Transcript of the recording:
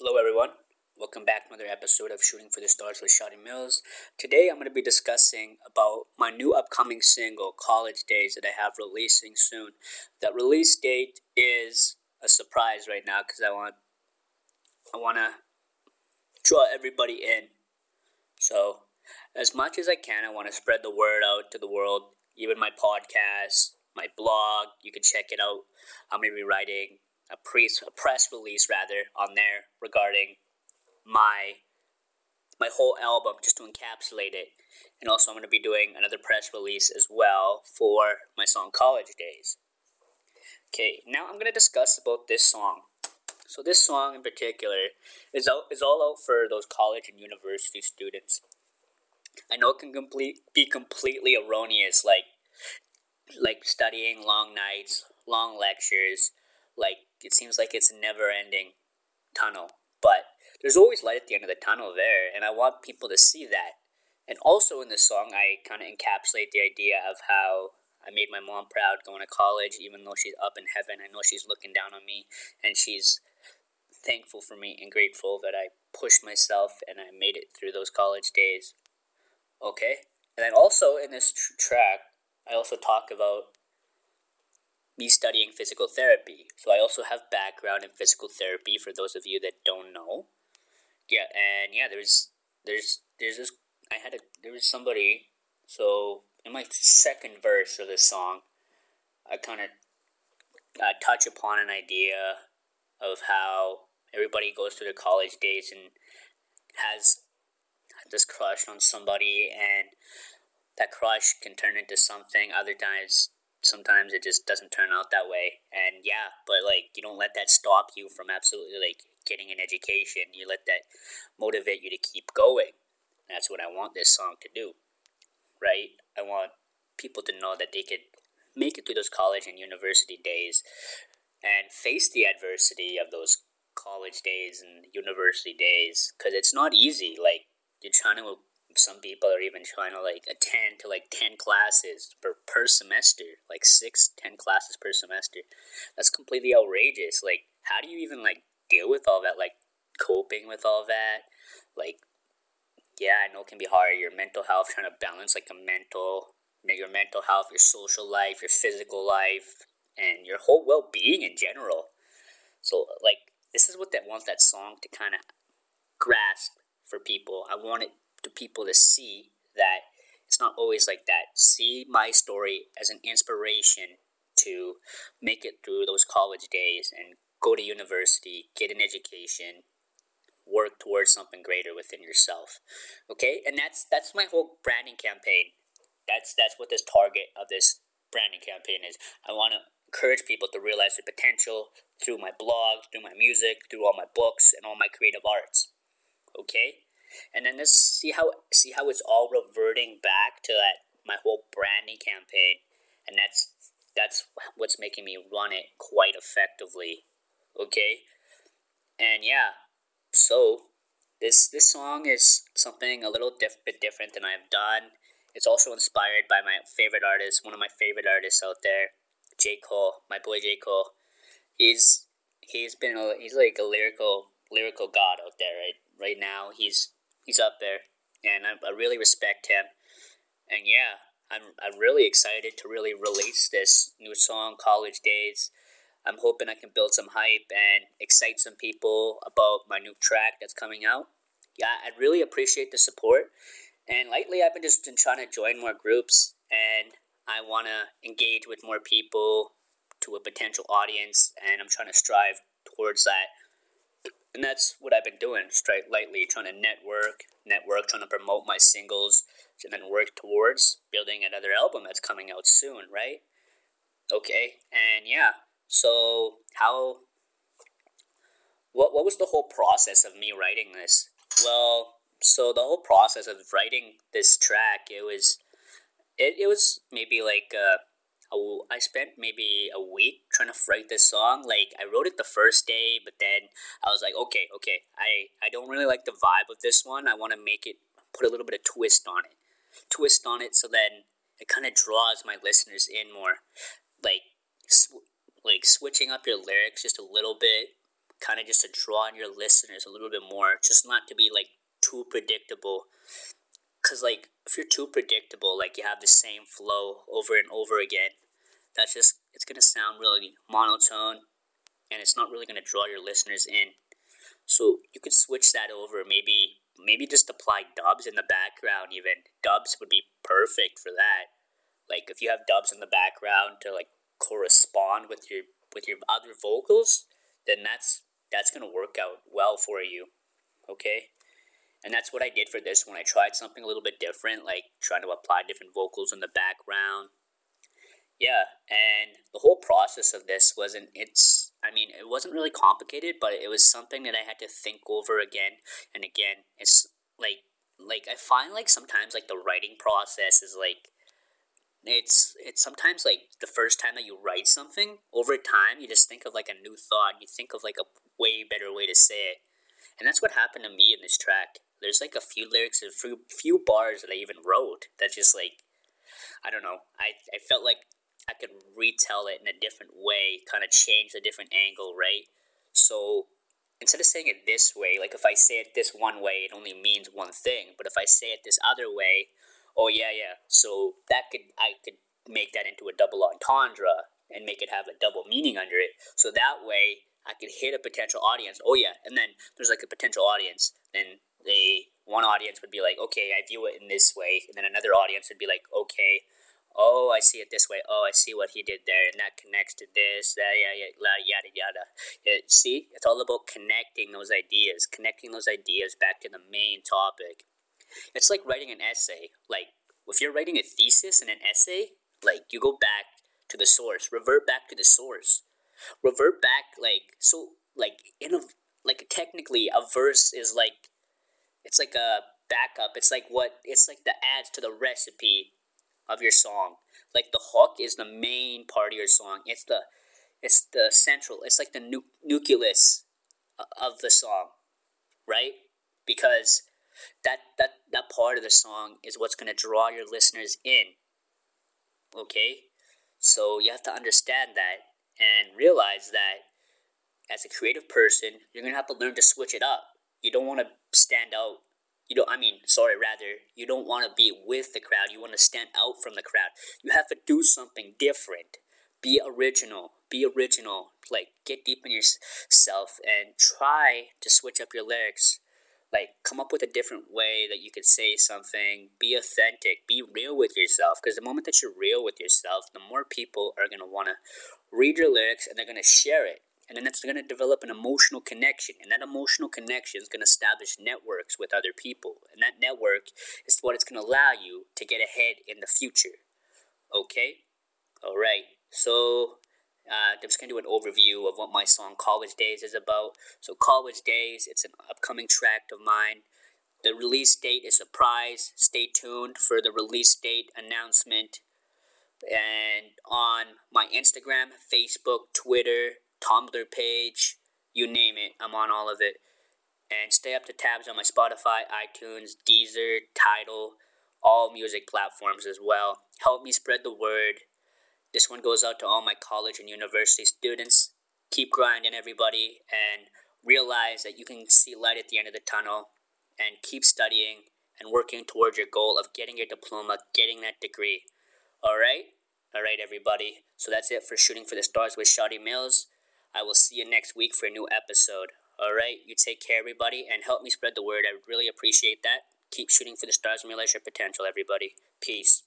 Hello, everyone. Welcome back to another episode of Shooting for the Stars with Shotty Mills. Today, I'm going to be discussing about my new upcoming single, "College Days," that I have releasing soon. That release date is a surprise right now because I want I want to draw everybody in. So, as much as I can, I want to spread the word out to the world. Even my podcast, my blog, you can check it out. I'm going to be writing a press a press release rather on there regarding my my whole album just to encapsulate it. And also I'm going to be doing another press release as well for my song College Days. Okay, now I'm going to discuss about this song. So this song in particular is out, is all out for those college and university students. I know it can complete be completely erroneous like like studying long nights, long lectures, like it seems like it's a never ending tunnel. But there's always light at the end of the tunnel there, and I want people to see that. And also in this song, I kind of encapsulate the idea of how I made my mom proud going to college, even though she's up in heaven. I know she's looking down on me, and she's thankful for me and grateful that I pushed myself and I made it through those college days. Okay? And then also in this tr- track, I also talk about me studying physical therapy. So I also have background in physical therapy for those of you that don't know. Yeah, and yeah, there's there's there's this I had a there was somebody so in my second verse of this song, I kind of uh, touch upon an idea of how everybody goes through their college days and has this crush on somebody and that crush can turn into something other times sometimes it just doesn't turn out that way. And yeah, but like you don't let that stop you from absolutely like getting an education. You let that motivate you to keep going. That's what I want this song to do. Right? I want people to know that they could make it through those college and university days and face the adversity of those college days and university days because it's not easy. Like you're trying to some people are even trying to like attend to like 10 classes per, per semester like six, ten classes per semester. That's completely outrageous. Like how do you even like deal with all that? Like coping with all that? Like yeah i know it can be hard. Your mental health trying to balance like a mental your mental health your social life your physical life and your whole well-being in general. So like this is what that wants that song to kind of grasp for people. I want it to people to see that it's not always like that. See my story as an inspiration to make it through those college days and go to university, get an education, work towards something greater within yourself. Okay? And that's that's my whole branding campaign. That's that's what this target of this branding campaign is. I want to encourage people to realize their potential through my blog, through my music, through all my books and all my creative arts. Okay? And then let's see how see how it's all reverting back to that my whole branding campaign, and that's that's what's making me run it quite effectively. Okay, and yeah, so this this song is something a little diff- bit different than I've done. It's also inspired by my favorite artist, one of my favorite artists out there, J Cole, my boy J Cole. He's he's been a, he's like a lyrical lyrical god out there right right now. He's he's up there, and I, I really respect him. And yeah, I'm I'm really excited to really release this new song, College Days. I'm hoping I can build some hype and excite some people about my new track that's coming out. Yeah, I'd really appreciate the support. And lately, I've been just been trying to join more groups, and I want to engage with more people to a potential audience, and I'm trying to strive towards that and that's what I've been doing, straight lightly, trying to network, network, trying to promote my singles, and then work towards building another album that's coming out soon, right? Okay, and yeah, so how, what, what was the whole process of me writing this? Well, so the whole process of writing this track, it was, it, it was maybe like, uh, I spent maybe a week trying to write this song. Like I wrote it the first day, but then I was like, okay, okay, I I don't really like the vibe of this one. I want to make it put a little bit of twist on it, twist on it, so then it kind of draws my listeners in more. Like sw- like switching up your lyrics just a little bit, kind of just to draw in your listeners a little bit more, just not to be like too predictable. Cause like if you're too predictable, like you have the same flow over and over again, that's just it's gonna sound really monotone, and it's not really gonna draw your listeners in. So you could switch that over, maybe maybe just apply dubs in the background. Even dubs would be perfect for that. Like if you have dubs in the background to like correspond with your with your other vocals, then that's that's gonna work out well for you. Okay? And that's what I did for this one. I tried something a little bit different, like trying to apply different vocals in the background. Yeah, and the whole process of this wasn't it's I mean, it wasn't really complicated, but it was something that I had to think over again and again. It's like like I find like sometimes like the writing process is like it's it's sometimes like the first time that you write something over time you just think of like a new thought you think of like a way better way to say it and that's what happened to me in this track there's like a few lyrics and few, few bars that i even wrote that just like i don't know i, I felt like i could retell it in a different way kind of change a different angle right so instead of saying it this way like if i say it this one way it only means one thing but if i say it this other way oh yeah, yeah. So that could I could make that into a double entendre and make it have a double meaning under it. So that way I could hit a potential audience. Oh yeah, and then there's like a potential audience. Then they one audience would be like, okay, I view it in this way, and then another audience would be like, okay, oh, I see it this way. Oh, I see what he did there, and that connects to this. That yeah, yeah, yada yada. It, see, it's all about connecting those ideas, connecting those ideas back to the main topic. It's like writing an essay. Like if you're writing a thesis and an essay, like you go back to the source, revert back to the source, revert back like so like in a like technically a verse is like it's like a backup. It's like what it's like the adds to the recipe of your song. Like the hook is the main part of your song. It's the it's the central. It's like the nu- nucleus of the song, right? Because that that that part of the song is what's going to draw your listeners in okay so you have to understand that and realize that as a creative person you're going to have to learn to switch it up you don't want to stand out. You don't i mean sorry rather you don't want to be with the crowd. You want to stand out from the crowd. You have to do something different. Be original be original. Like get deep in yourself and try to switch up your lyrics. Like come up with a different way that you could say something. Be authentic be real with yourself because the moment that you're real with yourself the more people are going to want to read your lyrics and they're going to share it and then it's going to develop an emotional connection and that emotional connection is going to establish networks with other people and that network is what it's going to allow you to get ahead in the future okay all right so uh, I'm just going to do an overview of what my song College Days is about. So, College Days, it's an upcoming track of mine. The release date is surprise. Stay tuned for the release date announcement. And on my Instagram, Facebook, Twitter, Tumblr page, you name it, I'm on all of it. And stay up to tabs on my Spotify, iTunes, Deezer, Tidal, all music platforms as well. Help me spread the word this one goes out to all my college and university students. Keep grinding, everybody, and realize that you can see light at the end of the tunnel and keep studying and working towards your goal of getting your diploma, getting that degree. All right? All right, everybody. So that's it for Shooting for the Stars with Shoddy Mills. I will see you next week for a new episode. All right? You take care, everybody, and help me spread the word. I really appreciate that. Keep shooting for the stars and realize your potential, everybody. Peace.